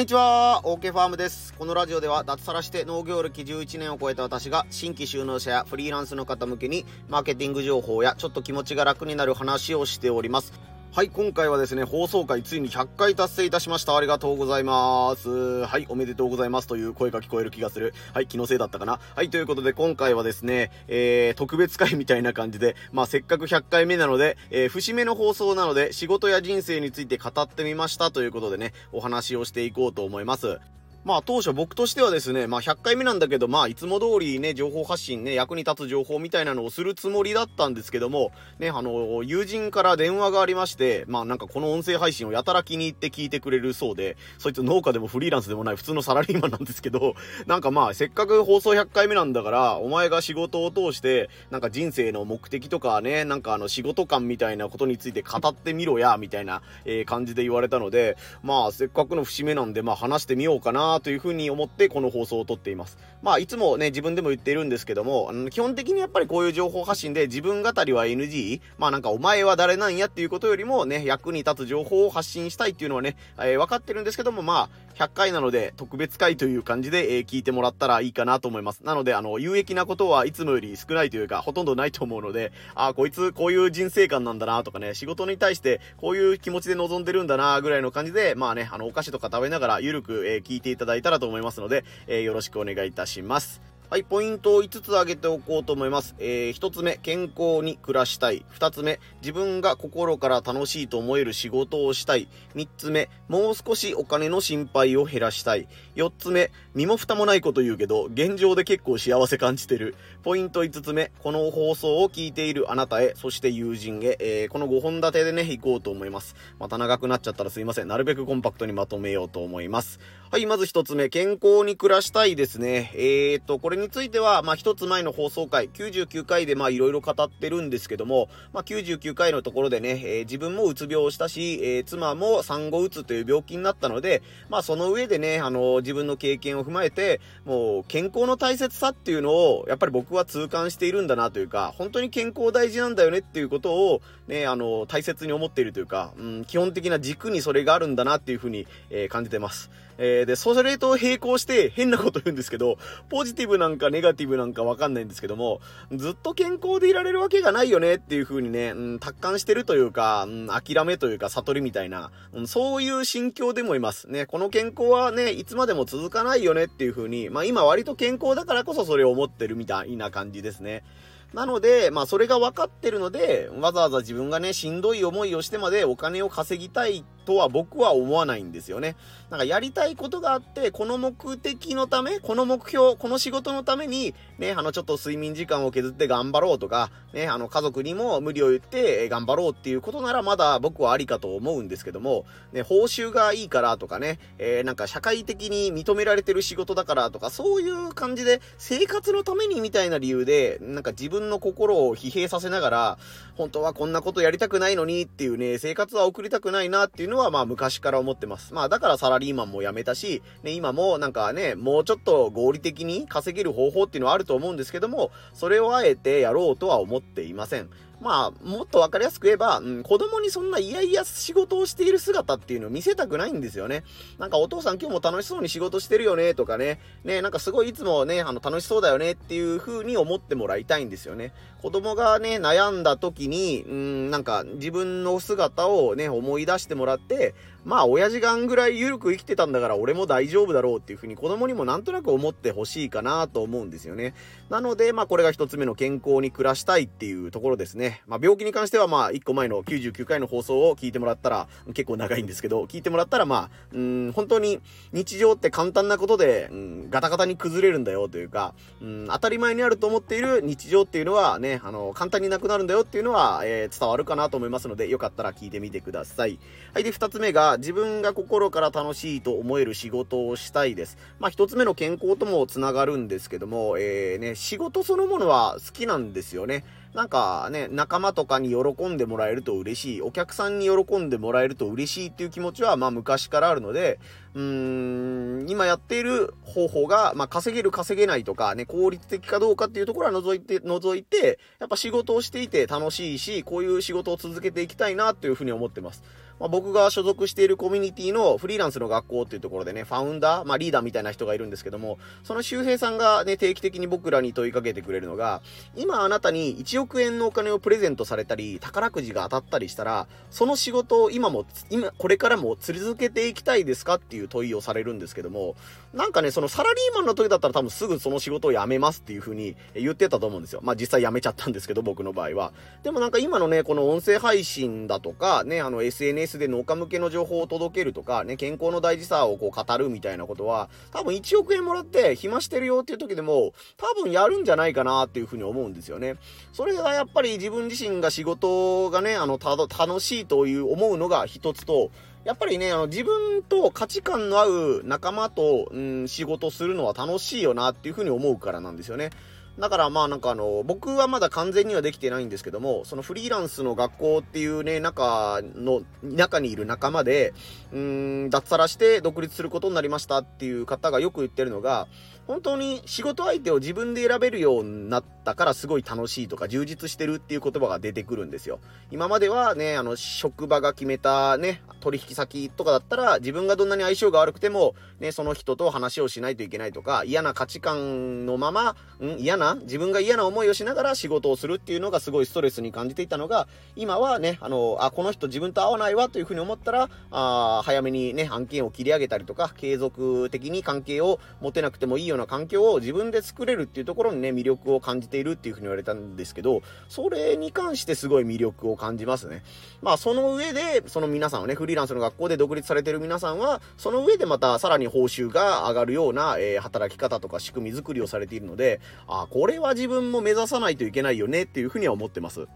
にちは、OK ファームです。このラジオでは脱サラして農業歴11年を超えた私が新規就農者やフリーランスの方向けにマーケティング情報やちょっと気持ちが楽になる話をしております。はい、今回はですね、放送回ついに100回達成いたしました。ありがとうございます。はい、おめでとうございますという声が聞こえる気がする。はい、気のせいだったかな。はい、ということで今回はですね、えー、特別会みたいな感じで、まあ、せっかく100回目なので、えー、節目の放送なので、仕事や人生について語ってみましたということでね、お話をしていこうと思います。まあ当初僕としてはですね、まあ100回目なんだけど、まあいつも通りね、情報発信ね、役に立つ情報みたいなのをするつもりだったんですけども、ね、あの、友人から電話がありまして、まあなんかこの音声配信をやたら気に入って聞いてくれるそうで、そいつ農家でもフリーランスでもない普通のサラリーマンなんですけど、なんかまあせっかく放送100回目なんだから、お前が仕事を通して、なんか人生の目的とかね、なんかあの仕事感みたいなことについて語ってみろや、みたいな、えー、感じで言われたので、まあせっかくの節目なんで、まあ話してみようかなというふうに思ってこの放送を撮っています。まあ、いつもね、自分でも言っているんですけども、あの基本的にやっぱりこういう情報発信で自分語りは NG? まあなんかお前は誰なんやっていうことよりもね、役に立つ情報を発信したいっていうのはね、えー、分かってるんですけども、まあ、100回なので特別回という感じで、えー、聞いてもらったらいいかなと思います。なので、あの、有益なことはいつもより少ないというか、ほとんどないと思うので、あ、こいつこういう人生観なんだなとかね、仕事に対してこういう気持ちで臨んでるんだなぐらいの感じで、まあね、あの、お菓子とか食べながらゆるく、えー、聞いていただいたらと思いますので、えー、よろしくお願いいたします。はい、ポイントを5つ挙げておこうと思います。えー、1つ目、健康に暮らしたい。2つ目、自分が心から楽しいと思える仕事をしたい。3つ目、もう少しお金の心配を減らしたい。4つ目、身も蓋もないこと言うけど、現状で結構幸せ感じてる。ポイント5つ目、この放送を聞いているあなたへ、そして友人へ、えー、この5本立てでね、行こうと思います。また長くなっちゃったらすいません。なるべくコンパクトにまとめようと思います。はい、まず1つ目、健康に暮らしたいですね。えーと、これについては、まあ、一つ前の放送回、99回で、まあ、いろいろ語ってるんですけども、まあ、99回のところでね、えー、自分もうつ病をしたし、えー、妻も産後うつという病気になったので、まあ、その上でね、あのー、自分の経験を踏まえて、もう、健康の大切さっていうのを、やっぱり僕は痛感しているんだなというか、本当に健康大事なんだよねっていうことを、ね、あの大切に思っているというか、うん、基本的な軸にそれがあるんだなっていうふうに、え感じてます。えー、で、それと並行して変なこと言うんですけど、ポジティブなんかネガティブなんかわかんないんですけども、ずっと健康でいられるわけがないよねっていう風にね、うん、達観してるというか、うん、諦めというか悟りみたいな、うん、そういう心境でもいます。ね、この健康はね、いつまでも続かないよねっていう風に、まあ今割と健康だからこそそれを思ってるみたいな感じですね。なので、まあそれが分かってるので、わざわざ自分がね、しんどい思いをしてまでお金を稼ぎたいとは僕は思わないんですよね。なんかやりたいことがあって、この目的のため、この目標、この仕事のために、ね、あのちょっと睡眠時間を削って頑張ろうとか、ね、あの家族にも無理を言って頑張ろうっていうことならまだ僕はありかと思うんですけども、ね、報酬がいいからとかね、えー、なんか社会的に認められてる仕事だからとか、そういう感じで生活のためにみたいな理由で、なんか自分の心を疲弊させながら、本当はこんなことやりたくないのにっていうね、生活は送りたくないなっていうのははまあ昔から思ってます。まあだからサラリーマンも辞めたし、ね、今もなんかね、もうちょっと合理的に稼げる方法っていうのはあると思うんですけども、それをあえてやろうとは思っていません。まあ、もっとわかりやすく言えば、うん、子供にそんな嫌々仕事をしている姿っていうのを見せたくないんですよね。なんかお父さん今日も楽しそうに仕事してるよねとかね、ね、なんかすごいいつもね、あの楽しそうだよねっていう風に思ってもらいたいんですよね。子供がね、悩んだ時に、うん、なんか自分の姿をね、思い出してもらって、まあ、親父がんぐらい緩く生きてたんだから俺も大丈夫だろうっていう風に子供にもなんとなく思ってほしいかなと思うんですよね。なので、まあ、これが一つ目の健康に暮らしたいっていうところですね。まあ、病気に関しては、まあ、1個前の99回の放送を聞いてもらったら、結構長いんですけど、聞いてもらったら、まあ、うん、本当に日常って簡単なことで、うん、ガタガタに崩れるんだよというか、うん、当たり前にあると思っている日常っていうのはね、あの、簡単になくなるんだよっていうのは、えー、伝わるかなと思いますので、よかったら聞いてみてください。はい、で、2つ目が、自分が心から楽しいと思える仕事をしたいです。まあ、1つ目の健康ともつながるんですけども、えー、ね、仕事そのものは好きなんですよね。なんかね、仲間とかに喜んでもらえると嬉しい、お客さんに喜んでもらえると嬉しいっていう気持ちは、まあ昔からあるので、うーん、今やっている方法が、まあ稼げる稼げないとか、ね、効率的かどうかっていうところは除いて、除いて、やっぱ仕事をしていて楽しいし、こういう仕事を続けていきたいなっていうふうに思ってます。まあ、僕が所属しているコミュニティのフリーランスの学校っていうところでね、ファウンダー、まあ、リーダーみたいな人がいるんですけども、その周平さんがね、定期的に僕らに問いかけてくれるのが、今あなたに1億円のお金をプレゼントされたり、宝くじが当たったりしたら、その仕事を今も、今、これからも続けていきたいですかっていう問いをされるんですけども、なんかね、そのサラリーマンの時だったら多分すぐその仕事を辞めますっていう風に言ってたと思うんですよ。まあ実際辞めちゃったんですけど、僕の場合は。でもなんか今のね、この音声配信だとか、ね、あの SNS で農家向けの情報を届けるとか、ね、健康の大事さをこう語るみたいなことは、多分1億円もらって暇してるよっていう時でも、多分やるんじゃないかなっていう風に思うんですよね。それがやっぱり自分自身が仕事がね、あの、た楽しいという思うのが一つと、やっぱりね、あの、自分と価値観の合う仲間と、うん、仕事するのは楽しいよなっていうふうに思うからなんですよね。だからまあなんかあの、僕はまだ完全にはできてないんですけども、そのフリーランスの学校っていうね、中の、中にいる仲間で、うーん、脱サラして独立することになりましたっていう方がよく言ってるのが、本当に仕事相手を自分で選べるようになったからすごい楽しいとか充実してるっていう言葉が出てくるんですよ。今まではね、あの、職場が決めたね、取引先とかだったら自分がどんなに相性が悪くても、ね、その人と話をしないといけないとか、嫌な価値観のまま、ん嫌なな自分が嫌な思いをしながら仕事をするっていうのがすごいストレスに感じていたのが、今はね、あの、あ、この人自分と合わないわというふうに思ったら、あ早めにね、案件を切り上げたりとか、継続的に関係を持てなくてもいいような環境を自分で作れるっていうところにね、魅力を感じているっていうふうに言われたんですけど、それに関してすごい魅力を感じますね。まあ、その上で、その皆さんはね、フリーランスの学校で独立されてる皆さんは、その上でまたさらに報酬が上がるような、えー、働き方とか仕組み作りをされているので、あ、これは自分も目指さないといけないよねっていうふうには思ってます。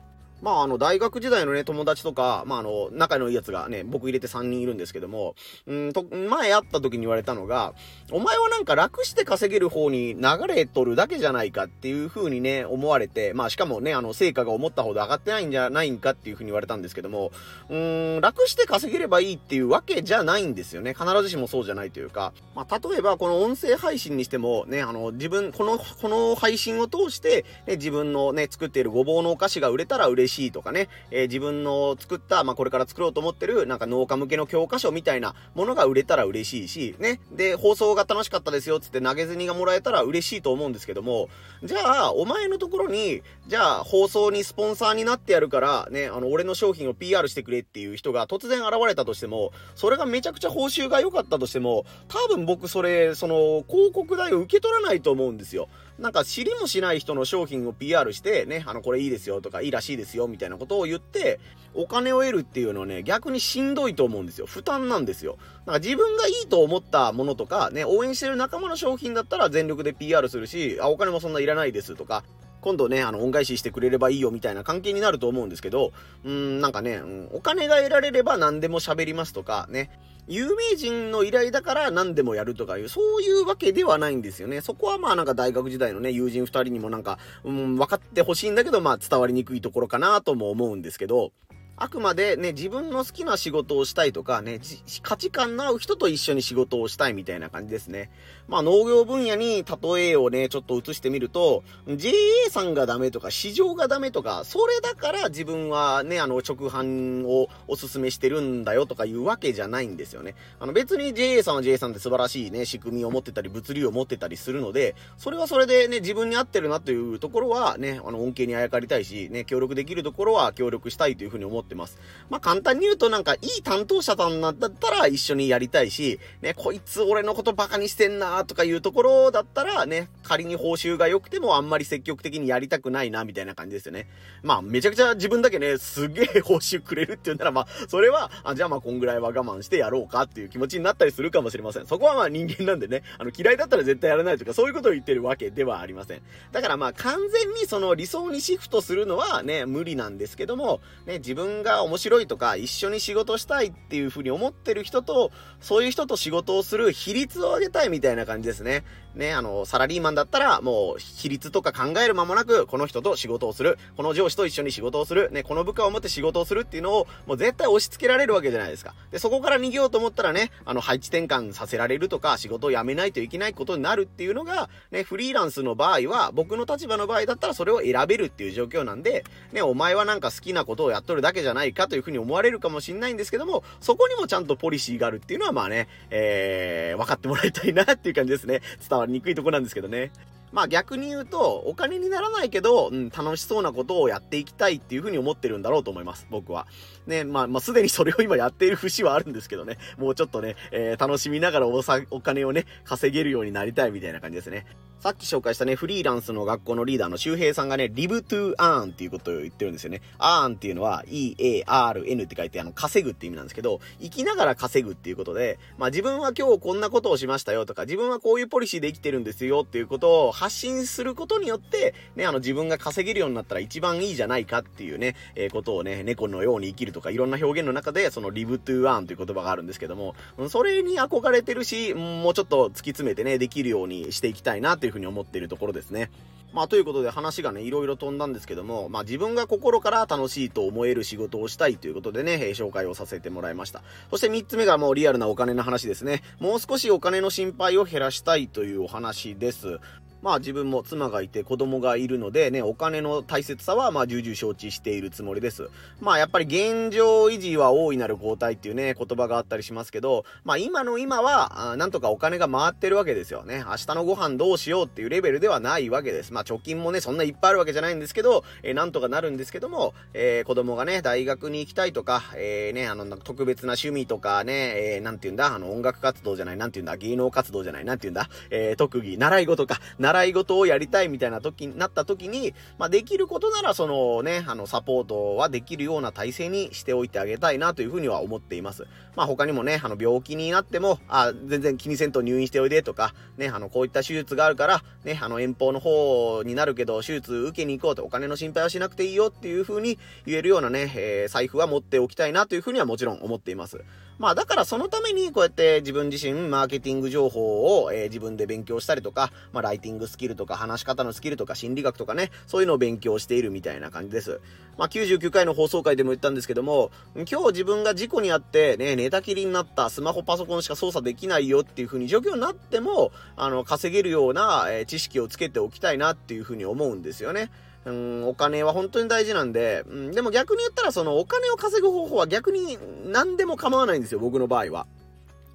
まあ、あの、大学時代のね、友達とか、まあ、あの、仲のいいやつがね、僕入れて3人いるんですけども、うんと、前会った時に言われたのが、お前はなんか楽して稼げる方に流れとるだけじゃないかっていう風にね、思われて、まあ、しかもね、あの、成果が思ったほど上がってないんじゃないんかっていう風に言われたんですけども、うーん、楽して稼げればいいっていうわけじゃないんですよね。必ずしもそうじゃないというか、まあ、例えばこの音声配信にしても、ね、あの、自分、この、この配信を通して、ね、自分のね、作っているごぼうのお菓子が売れたら嬉しいとかね、えー、自分の作った、まあ、これから作ろうと思ってる、なんか農家向けの教科書みたいなものが売れたら嬉しいし、ね。で、放送が楽しかったですよ、つって投げ銭がもらえたら嬉しいと思うんですけども、じゃあ、お前のところに、じゃあ、放送にスポンサーになってやるから、ね、あの、俺の商品を PR してくれっていう人が突然現れたとしても、それがめちゃくちゃ報酬が良かったとしても、多分僕それ、その、広告代を受け取らないと思うんですよ。なんか知りもしない人の商品を PR して、ね、あの、これいいですよとか、いいらしいですよみたいなことを言って、お金を得るっていうのはね、逆にしんどいと思うんですよ。負担なんですよ。なんか自分がいいと思ったものとか、ね、応援してる仲間の商品だったら全力で PR するし、あ、お金もそんないらないですとか、今度ね、あの、恩返ししてくれればいいよみたいな関係になると思うんですけど、うん、なんかね、うん、お金が得られれば何でも喋りますとか、ね、有名人の依頼だから何でもやるとかいう、そういうわけではないんですよね。そこはまあなんか大学時代のね、友人二人にもなんか、うん、分かってほしいんだけど、まあ伝わりにくいところかなとも思うんですけど、あくまでね、自分の好きな仕事をしたいとかね、価値観の合う人と一緒に仕事をしたいみたいな感じですね。まあ農業分野に例えをね、ちょっと移してみると、JA さんがダメとか市場がダメとか、それだから自分はね、あの直販をおすすめしてるんだよとかいうわけじゃないんですよね。あの別に JA さんは JA さんで素晴らしいね、仕組みを持ってたり、物流を持ってたりするので、それはそれでね、自分に合ってるなというところはね、あの恩恵にあやかりたいし、ね、協力できるところは協力したいというふうに思ってってます。まあ、簡単に言うとなんかいい担当者さんだったら一緒にやりたいし、ね、こいつ俺のことバカにしてんなとかいうところだったらね、仮に報酬が良くてもあんまり積極的にやりたくないなみたいな感じですよね。まあ、めちゃくちゃ自分だけね、すげえ報酬くれるって言うならまあ、それは、あ、じゃあまあこんぐらいは我慢してやろうかっていう気持ちになったりするかもしれません。そこはまあ人間なんでね、あの嫌いだったら絶対やらないとかそういうことを言ってるわけではありません。だからまあ完全にその理想にシフトするのはね、無理なんですけども、ね、自分が面白いとか一緒に仕事したいっていうふうに思ってる人と、そういう人と仕事をする比率を上げたいみたいな感じですね。ね、あの、サラリーマンだったら、もう、比率とか考える間もなく、この人と仕事をする、この上司と一緒に仕事をする、ね、この部下を持って仕事をするっていうのを、もう絶対押し付けられるわけじゃないですか。で、そこから逃げようと思ったらね、あの、配置転換させられるとか、仕事を辞めないといけないことになるっていうのが、ね、フリーランスの場合は、僕の立場の場合だったらそれを選べるっていう状況なんで、ね、お前はなんか好きなことをやっとるだけじゃないかというふうに思われるかもしれないんですけども、そこにもちゃんとポリシーがあるっていうのはまあね、えー、分かってもらいたいなっていう感じですね。伝わりにくいとこなんですけどね。まあ逆に言うと、お金にならないけど、うん、楽しそうなことをやっていきたいっていうふうに思ってるんだろうと思います、僕は。ね、まあ、まあ、すでにそれを今やっている節はあるんですけどね、もうちょっとね、えー、楽しみながらおさお金をね、稼げるようになりたいみたいな感じですね。さっき紹介したね、フリーランスの学校のリーダーの周平さんがね、live to earn っていうことを言ってるんですよね。earn っていうのは e-a-r-n って書いてあの、稼ぐって意味なんですけど、生きながら稼ぐっていうことで、まあ自分は今日こんなことをしましたよとか、自分はこういうポリシーで生きてるんですよっていうことを発信することによって、ね、あの自分が稼げるようになったら一番いいじゃないかっていうね、えー、ことをね、猫のように生きるとかいろんな表現の中で、その live to earn という言葉があるんですけども、それに憧れてるし、もうちょっと突き詰めてね、できるようにしていきたいなというふうに思っているところですね。まあ、ということで話がね、いろいろ飛んだんですけども、まあ、自分が心から楽しいと思える仕事をしたいということでね、紹介をさせてもらいました。そして3つ目がもうリアルなお金の話ですね。もう少しお金の心配を減らしたいというお話です。まあ自分も妻がいて子供がいるのでね、お金の大切さはまあ重々承知しているつもりです。まあやっぱり現状維持は大いなる交代っていうね、言葉があったりしますけど、まあ今の今は、あなんとかお金が回ってるわけですよね。明日のご飯どうしようっていうレベルではないわけです。まあ貯金もね、そんないっぱいあるわけじゃないんですけど、えー、なんとかなるんですけども、えー、子供がね、大学に行きたいとか、えー、ね、あの、特別な趣味とかね、えー、なんて言うんだ、あの、音楽活動じゃない、なんて言うんだ、芸能活動じゃない、なんて言うんだ、えー、特技、習い事か、習い事をやりたいみたいな時になった時に、まあ、できることならそのね、あの、サポートはできるような体制にしておいてあげたいなというふうには思っています。まあ、他にもね、あの、病気になっても、あ、全然気にせんと入院しておいでとか、ね、あの、こういった手術があるから、ね、あの、遠方の方になるけど、手術受けに行こうと、お金の心配はしなくていいよっていうふうに言えるようなね、えー、財布は持っておきたいなというふうにはもちろん思っています。まあだからそのためにこうやって自分自身マーケティング情報を、え、自分で勉強したりとか、まあライティングスキルとか話し方のスキルとか心理学とかね、そういうのを勉強しているみたいな感じです。まあ99回の放送回でも言ったんですけども、今日自分が事故にあってね、寝たきりになったスマホパソコンしか操作できないよっていう風に状況になっても、あの、稼げるような、え、知識をつけておきたいなっていう風に思うんですよね。うん、お金は本当に大事なんで、うん、でも逆に言ったらそのお金を稼ぐ方法は逆に何でも構わないんですよ、僕の場合は。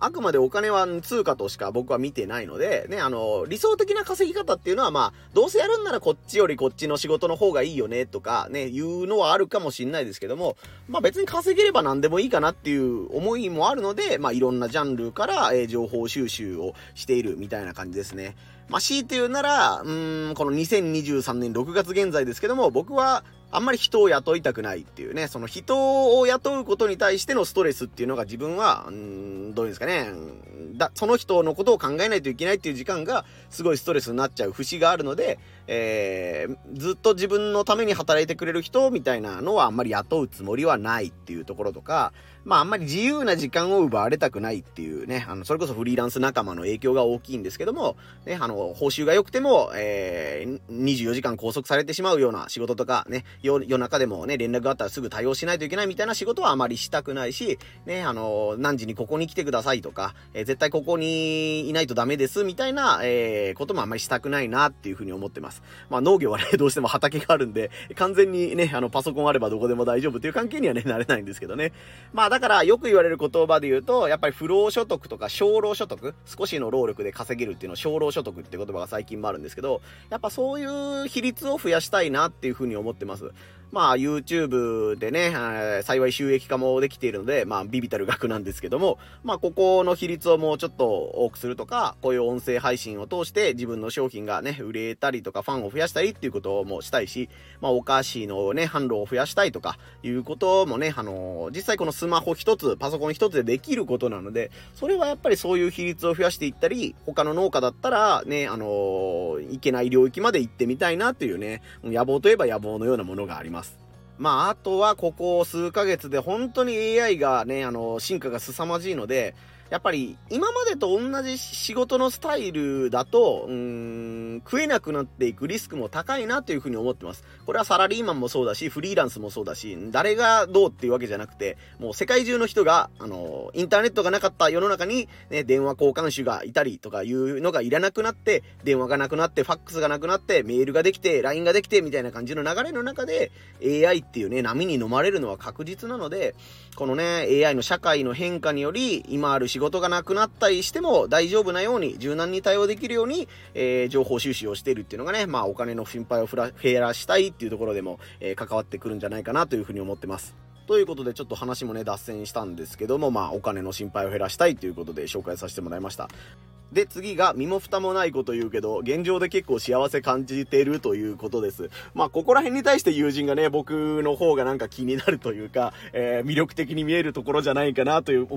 あくまでお金は通貨としか僕は見てないので、ね、あの、理想的な稼ぎ方っていうのは、まあ、どうせやるんならこっちよりこっちの仕事の方がいいよね、とか、ね、いうのはあるかもしんないですけども、まあ別に稼げれば何でもいいかなっていう思いもあるので、まあいろんなジャンルから、えー、情報収集をしているみたいな感じですね。まあ、強いて言うなら、うん、この2023年6月現在ですけども、僕はあんまり人を雇いたくないっていうね、その人を雇うことに対してのストレスっていうのが自分は、うん、どういうんですかね、だ、その人のことを考えないといけないっていう時間がすごいストレスになっちゃう節があるので、えー、ずっと自分のために働いてくれる人みたいなのはあんまり雇うつもりはないっていうところとか、まああんまり自由な時間を奪われたくないっていうね、あの、それこそフリーランス仲間の影響が大きいんですけども、ね、あの、報酬が良くても、えー、24時間拘束されてしまうような仕事とか、ね、夜中でもね、連絡があったらすぐ対応しないといけないみたいな仕事はあまりしたくないし、ね、あの、何時にここに来てくださいとか、えー、絶対ここにいないとダメですみたいな、えー、こともあんまりしたくないなっていうふうに思ってます。まあ農業はね、どうしても畑があるんで、完全にね、あの、パソコンあればどこでも大丈夫という関係にはね、なれないんですけどね。まあだからよく言われる言葉で言うと、やっぱり不労所得とか小労所得、少しの労力で稼げるっていうのを小労所得って言葉が最近もあるんですけど、やっぱそういう比率を増やしたいなっていうふうに思ってます。まあ YouTube でね、幸い収益化もできているので、まあビビたる額なんですけども、まあここの比率をもうちょっと多くするとか、こういう音声配信を通して自分の商品がね、売れたりとかファンを増やしたりっていうこともしたいし、まあお菓子のね、販路を増やしたいとかいうこともね、あのー、実際このスマホ一つ、パソコン一つでできることなので、それはやっぱりそういう比率を増やしていったり、他の農家だったらね、あのー、いけない領域まで行ってみたいなっていうね、野望といえば野望のようなものがあります。まあ、あとはここ数ヶ月で本当に AI がね、あの、進化が凄まじいので、やっぱり今までと同じ仕事のスタイルだと、うーん、食えなくなっていくリスクも高いなというふうに思ってます。これはサラリーマンもそうだし、フリーランスもそうだし、誰がどうっていうわけじゃなくて、もう世界中の人が、あの、インターネットがなかった世の中に、ね、電話交換手がいたりとかいうのがいらなくなって、電話がなくなって、ファックスがなくなって、メールができて、LINE ができて、みたいな感じの流れの中で、AI っていうね、波に飲まれるのは確実なので、このね、AI の社会の変化により、今ある仕仕事がなくなったりしても大丈夫なように、柔軟に対応できるように、えー、情報収集をしているっていうのがね、まあお金の心配をふら減らしたいっていうところでも、えー、関わってくるんじゃないかなというふうに思ってます。ということでちょっと話もね脱線したんですけどもまあお金の心配を減らしたいということで紹介させてもらいましたで、次が身も蓋もないこと言うけど、現状で結構幸せ感じてるということです。まあ、ここら辺に対して友人がね、僕の方がなんか気になるというか、えー、魅力的に見えるところじゃないかなという、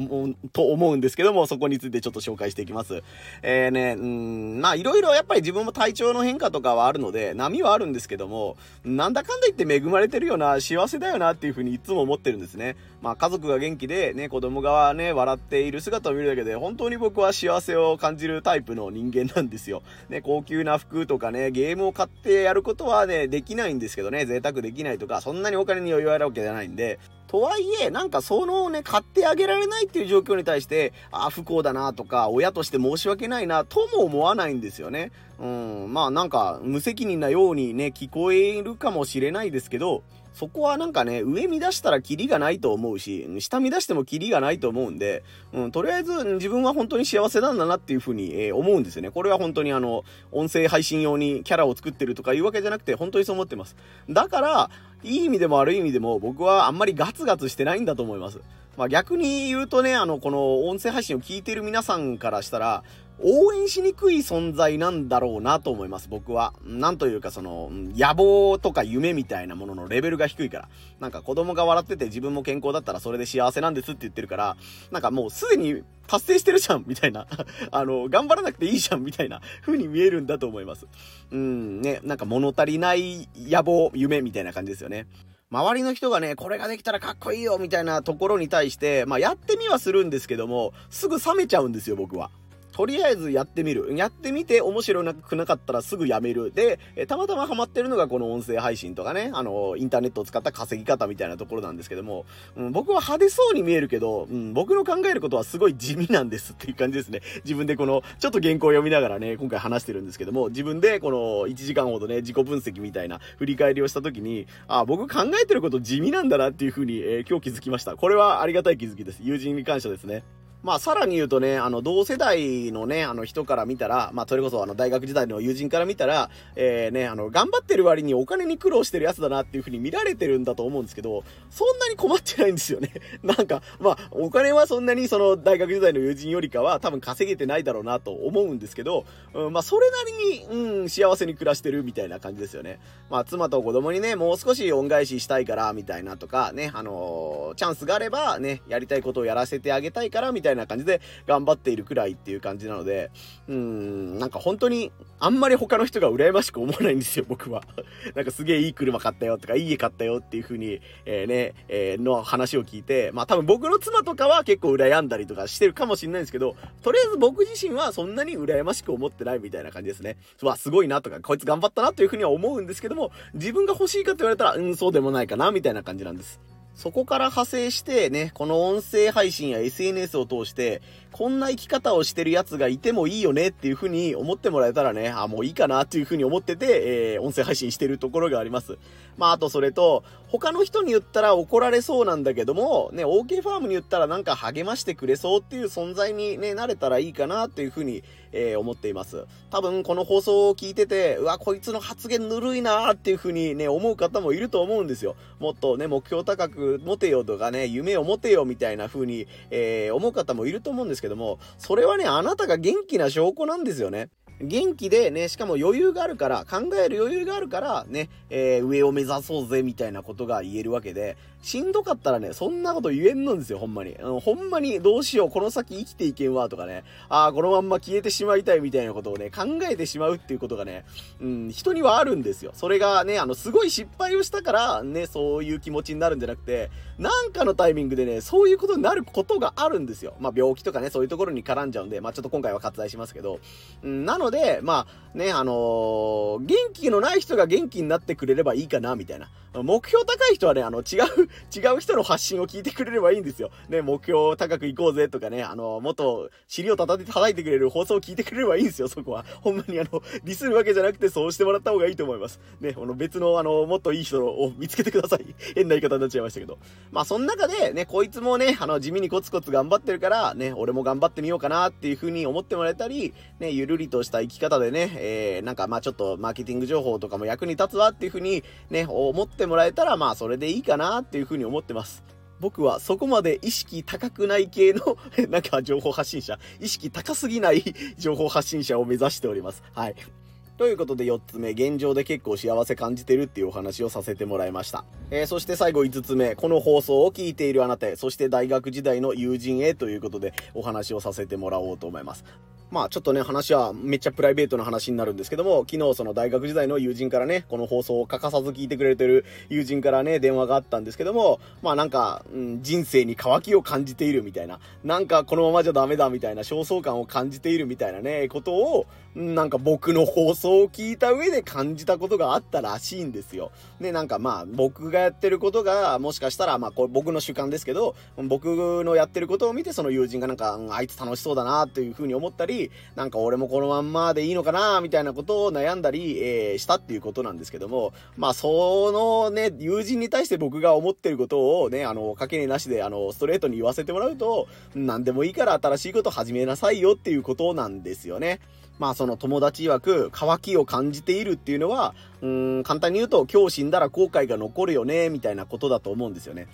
と思うんですけども、そこについてちょっと紹介していきます。えー、ね、うん、まあ、いろいろやっぱり自分も体調の変化とかはあるので、波はあるんですけども、なんだかんだ言って恵まれてるよな、幸せだよなっていうふうにいつも思ってるんですね。まあ、家族が元気で、ね、子供がね、笑っている姿を見るだけで、本当に僕は幸せを感じるタイプの人間なんですよ。ね、高級な服とかね、ゲームを買ってやることはね、できないんですけどね、贅沢できないとか、そんなにお金に余裕あるわけじゃないんで、とはいえ、なんかそのね、買ってあげられないっていう状況に対して、ああ、不幸だなとか、親として申し訳ないなとも思わないんですよね。うん、まあなんか無責任なようにね、聞こえるかもしれないですけど、そこはなんかね、上乱したらキリがないと思うし、下乱してもキリがないと思うんで、うん、とりあえず自分は本当に幸せなんだなっていうふうに、えー、思うんですよね。これは本当にあの、音声配信用にキャラを作ってるとかいうわけじゃなくて、本当にそう思ってます。だから、いい意味でも悪い意味でも僕はあんまりガツガツしてないんだと思います。まあ逆に言うとね、あの、この音声配信を聞いてる皆さんからしたら、応援しにくい存在なんだろうなと思います、僕は。なんというか、その、野望とか夢みたいなもののレベルが低いから。なんか子供が笑ってて自分も健康だったらそれで幸せなんですって言ってるから、なんかもうすでに達成してるじゃんみたいな。あの、頑張らなくていいじゃんみたいな風に見えるんだと思います。うん、ね、なんか物足りない野望、夢みたいな感じですよね。周りの人がね、これができたらかっこいいよみたいなところに対して、まあやってみはするんですけども、すぐ冷めちゃうんですよ、僕は。とりあえずやってみる。やってみて面白くなかったらすぐやめる。で、えたまたまハマってるのがこの音声配信とかね、あの、インターネットを使った稼ぎ方みたいなところなんですけども、うん、僕は派手そうに見えるけど、うん、僕の考えることはすごい地味なんですっていう感じですね。自分でこの、ちょっと原稿を読みながらね、今回話してるんですけども、自分でこの1時間ほどね、自己分析みたいな振り返りをした時に、あ、僕考えてること地味なんだなっていう風に、えー、今日気づきました。これはありがたい気づきです。友人に感謝ですね。まあ、さらに言うとね、あの、同世代のね、あの人から見たら、まあ、それこそあの、大学時代の友人から見たら、えー、ね、あの、頑張ってる割にお金に苦労してるやつだなっていう風に見られてるんだと思うんですけど、そんなに困ってないんですよね。なんか、まあ、お金はそんなにその、大学時代の友人よりかは多分稼げてないだろうなと思うんですけど、うん、まあ、それなりに、うん、幸せに暮らしてるみたいな感じですよね。まあ、妻と子供にね、もう少し恩返ししたいから、みたいなとか、ね、あのー、チャンスがあれば、ね、やりたいことをやらせてあげたいから、みたいないな感じで、頑張っているくらいっていう感じなので、うん、なんか本当に、あんまり他の人が羨ましく思わないんですよ、僕は。なんかすげえいい車買ったよとか、いい家買ったよっていう風に、えー、ね、えー、の話を聞いて、まあ多分僕の妻とかは結構羨んだりとかしてるかもしれないんですけど、とりあえず僕自身はそんなに羨ましく思ってないみたいな感じですね。うわ、すごいなとか、こいつ頑張ったなという風には思うんですけども、自分が欲しいかと言われたら、うん、そうでもないかな、みたいな感じなんです。そこから派生してね、この音声配信や SNS を通して、こんな生き方をしてるやつがいてもいいよねっていう風に思ってもらえたらね、あ、もういいかなっていう風に思ってて、えー、音声配信してるところがあります。まあ、あとそれと、他の人に言ったら怒られそうなんだけども、ね、OK ファームに言ったらなんか励ましてくれそうっていう存在にね、なれたらいいかなっていう風に、えー、思っています。多分この放送を聞いてて、うわ、こいつの発言ぬるいなーっていう風にね、思う方もいると思うんですよ。もっとね、目標高く持てよとかね、夢を持てよみたいな風に、えー、思う方もいると思うんですけども、それはね、あなたが元気な証拠なんですよね。元気でね、しかも余裕があるから、考える余裕があるから、ね、えー、上を目指そうぜ、みたいなことが言えるわけで、しんどかったらね、そんなこと言えんのんですよ、ほんまに。うん、ほんまにどうしよう、この先生きていけんわ、とかね。ああ、このまんま消えてしまいたいみたいなことをね、考えてしまうっていうことがね、うん、人にはあるんですよ。それがね、あの、すごい失敗をしたから、ね、そういう気持ちになるんじゃなくて、なんかのタイミングでね、そういうことになることがあるんですよ。まあ、病気とかね、そういうところに絡んじゃうんで、まあ、ちょっと今回は割愛しますけど、うん、なので、まあ、ね、あのー、元気のない人が元気になってくれればいいかな、みたいな。目標高い人はね、あの、違う、違う人の発信を聞いてくれればいいんですよ。ね、目標高く行こうぜとかね、あの、もっと尻を叩いて叩いてくれる放送を聞いてくれればいいんですよ、そこは。ほんまにあの、ディスるわけじゃなくてそうしてもらった方がいいと思います。ね、この別のあの、もっといい人を見つけてください。変な言い方になっちゃいましたけど。まあ、その中でね、こいつもね、あの、地味にコツコツ頑張ってるから、ね、俺も頑張ってみようかなっていう風に思ってもらえたり、ね、ゆるりとした生き方でね、えー、なんかまあちょっとマーケティング情報とかも役に立つわっていう風にね、思ってもらえたら、まあそれでいいかなっていうふうに思ってます。僕はそこまで意識高くない系の なんか情報発信者、意識高すぎない情報発信者を目指しております。はい。ということで4つ目、現状で結構幸せ感じてるっていうお話をさせてもらいました。えー、そして最後5つ目、この放送を聞いているあなたへ、そして大学時代の友人へということでお話をさせてもらおうと思います。まあちょっとね、話はめっちゃプライベートな話になるんですけども、昨日その大学時代の友人からね、この放送を欠かさず聞いてくれてる友人からね、電話があったんですけども、まあなんか、うん、人生に渇きを感じているみたいな、なんかこのままじゃダメだみたいな焦燥感を感じているみたいなね、ことを、なんか僕の放送を聞いた上で感じたことがあったらしいんですよ。ね、なんかまあ僕がやってることが、もしかしたらまあこれ僕の主観ですけど、僕のやってることを見てその友人がなんか、あいつ楽しそうだなっていう風に思ったり、なんか俺もこのまんまでいいのかなみたいなことを悩んだり、えー、したっていうことなんですけども、まあそのね、友人に対して僕が思ってることをね、あの、かけねなしであの、ストレートに言わせてもらうと、何でもいいから新しいこと始めなさいよっていうことなんですよね。まあその友達曰く、渇きを感じているっていうのは、うん、簡単に言うと、今日死んだら後悔が残るよね、みたいなことだと思うんですよね。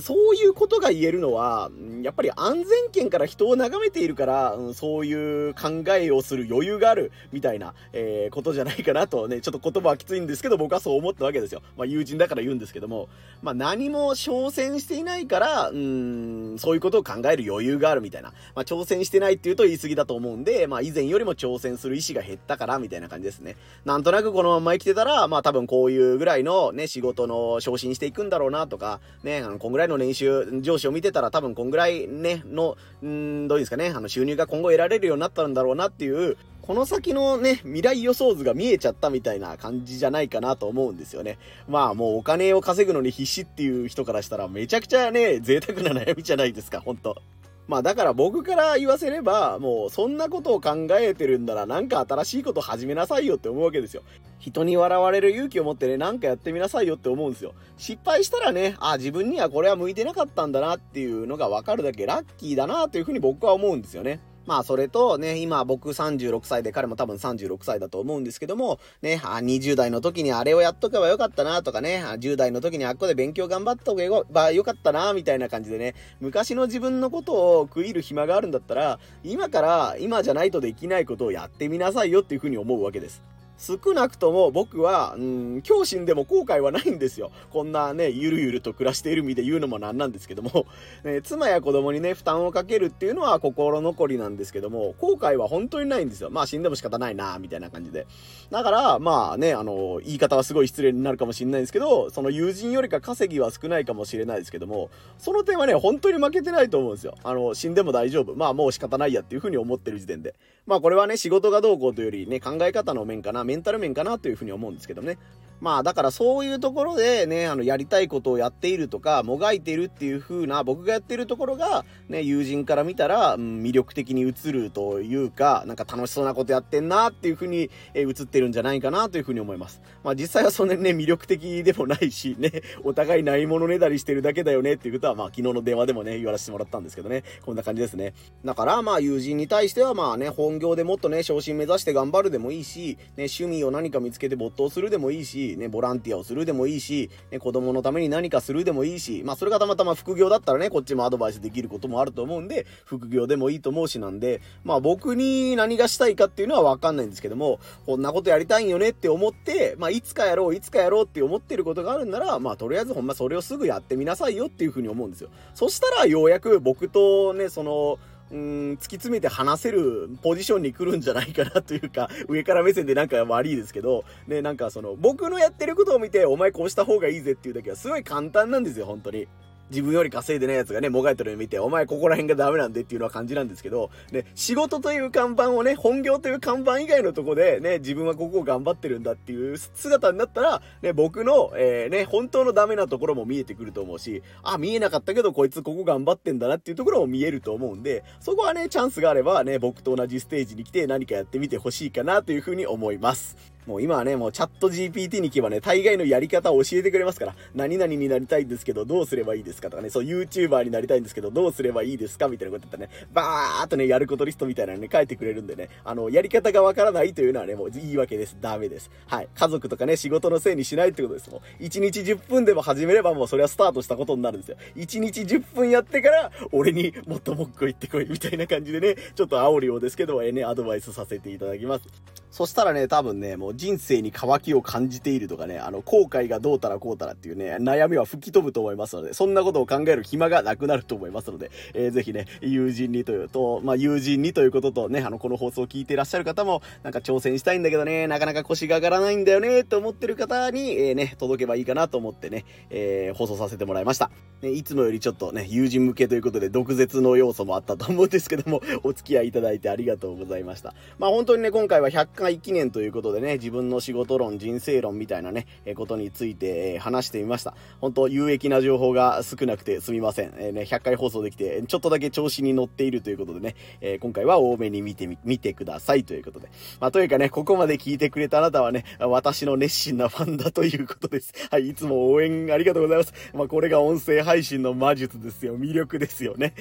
そういうことが言えるのは、やっぱり安全圏から人を眺めているから、そういう考えをする余裕がある、みたいな、えー、ことじゃないかなとね、ちょっと言葉はきついんですけど、僕はそう思ったわけですよ。まあ友人だから言うんですけども、まあ何も挑戦していないから、うん、そういうことを考える余裕があるみたいな。まあ挑戦してないって言うと言い過ぎだと思うんで、まあ以前よりも挑戦する意思が減ったから、みたいな感じですね。なんとなくこのまま生きてたら、まあ多分こういうぐらいのね、仕事の昇進していくんだろうなとか、ね、あの、ぐらいの年収、上司を見てたら多分こんぐらいね、の、んどうですかね、あの収入が今後得られるようになったんだろうなっていう、この先のね、未来予想図が見えちゃったみたいな感じじゃないかなと思うんですよね。まあもうお金を稼ぐのに必死っていう人からしたらめちゃくちゃね、贅沢な悩みじゃないですか、ほんと。まあだから僕から言わせれば、もうそんなことを考えてるんならなんか新しいこと始めなさいよって思うわけですよ。人に笑われる勇気を持ってね、なんかやってみなさいよって思うんですよ。失敗したらね、あ、自分にはこれは向いてなかったんだなっていうのがわかるだけラッキーだなというふうに僕は思うんですよね。まあ、それとね、今僕36歳で彼も多分36歳だと思うんですけども、ね、あ、20代の時にあれをやっとけばよかったなとかね、10代の時にあっこで勉強頑張っとけばよかったなみたいな感じでね、昔の自分のことを食いる暇があるんだったら、今から今じゃないとできないことをやってみなさいよっていうふうに思うわけです。少なくとも僕は、うん、今日死んでも後悔はないんですよ。こんなね、ゆるゆると暮らしている身で言うのもなんなんですけども、ね、妻や子供にね、負担をかけるっていうのは心残りなんですけども、後悔は本当にないんですよ。まあ死んでも仕方ないな、みたいな感じで。だから、まあね、あの、言い方はすごい失礼になるかもしれないんですけど、その友人よりか稼ぎは少ないかもしれないですけども、その点はね、本当に負けてないと思うんですよ。あの、死んでも大丈夫。まあもう仕方ないやっていうふうに思ってる時点で。まあこれはね、仕事がどうこうというよりね、考え方の面かな、メンタル面かなというふうに思うんですけどね。まあだからそういうところでね、あのやりたいことをやっているとか、もがいているっていう風な僕がやってるところが、ね、友人から見たら、うん、魅力的に映るというか、なんか楽しそうなことやってんなっていう風に、えー、映ってるんじゃないかなという風に思います。まあ実際はそんなにね、魅力的でもないし、ね、お互いないものねだりしてるだけだよねっていうことは、まあ昨日の電話でもね、言わせてもらったんですけどね、こんな感じですね。だからまあ友人に対してはまあね、本業でもっとね、昇進目指して頑張るでもいいし、ね、趣味を何か見つけて没頭するでもいいし、ね、ボランティアをするでもいいし、ね、子供のために何かするでもいいし、まあそれがたまたま副業だったらね、こっちもアドバイスできることもあると思うんで、副業でもいいと思うしなんで、まあ僕に何がしたいかっていうのはわかんないんですけども、こんなことやりたいんよねって思って、まあいつかやろう、いつかやろうって思ってることがあるんなら、まあとりあえずほんまそれをすぐやってみなさいよっていうふうに思うんですよ。そしたらようやく僕とね、その、うん、突き詰めて話せるポジションに来るんじゃないかなというか、上から目線でなんか悪いですけど、ね、なんかその、僕のやってることを見て、お前こうした方がいいぜっていうだけはすごい簡単なんですよ、本当に。自分より稼いでない奴がね、もがいてるのを見て、お前ここら辺がダメなんでっていうのは感じなんですけど、ね、仕事という看板をね、本業という看板以外のとこでね、自分はここを頑張ってるんだっていう姿になったら、ね、僕の、えー、ね、本当のダメなところも見えてくると思うし、あ、見えなかったけどこいつここ頑張ってんだなっていうところも見えると思うんで、そこはね、チャンスがあればね、僕と同じステージに来て何かやってみてほしいかなというふうに思います。もう今はね、もうチャット GPT に行けばね、大概のやり方を教えてくれますから、何々になりたいんですけど、どうすればいいですかとかね、そう、YouTuber になりたいんですけど、どうすればいいですかみたいなこと言ったらね、バーっとね、やることリストみたいなのね、書いてくれるんでね、あの、やり方がわからないというのはね、もう言い訳です。ダメです。はい。家族とかね、仕事のせいにしないってことです。もう、1日10分でも始めればもうそれはスタートしたことになるんですよ。1日10分やってから、俺にもっともっこ言ってこい、みたいな感じでね、ちょっと煽りをですけど、えね、アドバイスさせていただきます。そしたらね、多分ね、もう人生に乾きを感じているとかね、あの、後悔がどうたらこうたらっていうね、悩みは吹き飛ぶと思いますので、そんなことを考える暇がなくなると思いますので、えー、ぜひね、友人にというと、まあ、友人にということとね、あの、この放送を聞いていらっしゃる方も、なんか挑戦したいんだけどね、なかなか腰が上がらないんだよね、と思ってる方に、えー、ね、届けばいいかなと思ってね、えー、放送させてもらいました。ね、いつもよりちょっとね、友人向けということで、毒舌の要素もあったと思うんですけども、お付き合いいただいてありがとうございました。まあ、本当にね、今回は100回記念ということでね、自分の仕事論、人生論みたいなね、えことについて、え話してみました。本当有益な情報が少なくてすみません。えー、ね、100回放送できて、ちょっとだけ調子に乗っているということでね、え今回は多めに見てみ、見てくださいということで。まあ、というかね、ここまで聞いてくれたあなたはね、私の熱心なファンだということです。はい、いつも応援ありがとうございます。まあ、これが音声配信の魔術ですよ。魅力ですよね。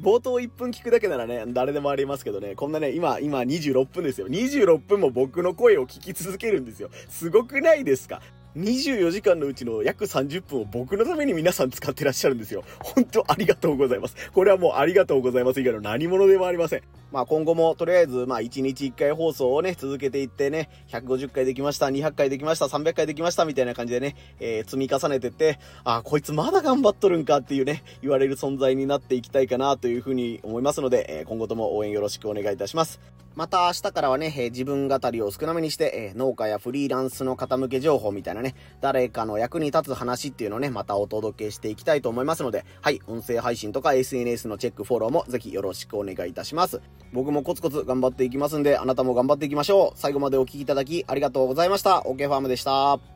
冒頭1分聞くだけならね、誰でもありますけどね、こんなね、今、今26分ですよ。26分も僕の声を聞き続けるんですよ。すごくないですか？24時間のうちの約30分を僕のために皆さん使ってらっしゃるんですよ。本当ありがとうございます。これはもうありがとうございます以外の何者でもありません。まあ今後もとりあえずまあ1日1回放送をね、続けていってね、150回できました、200回できました、300回できましたみたいな感じでね、えー、積み重ねてって、あ、こいつまだ頑張っとるんかっていうね、言われる存在になっていきたいかなというふうに思いますので、えー、今後とも応援よろしくお願いいたします。また明日からはね、えー、自分語りを少なめにして、えー、農家やフリーランスの方向け情報みたいなね、誰かの役に立つ話っていうのをね、またお届けしていきたいと思いますので、はい、音声配信とか SNS のチェック、フォローもぜひよろしくお願いいたします。僕もコツコツ頑張っていきますんで、あなたも頑張っていきましょう。最後までお聴きいただきありがとうございました。OK ファームでした。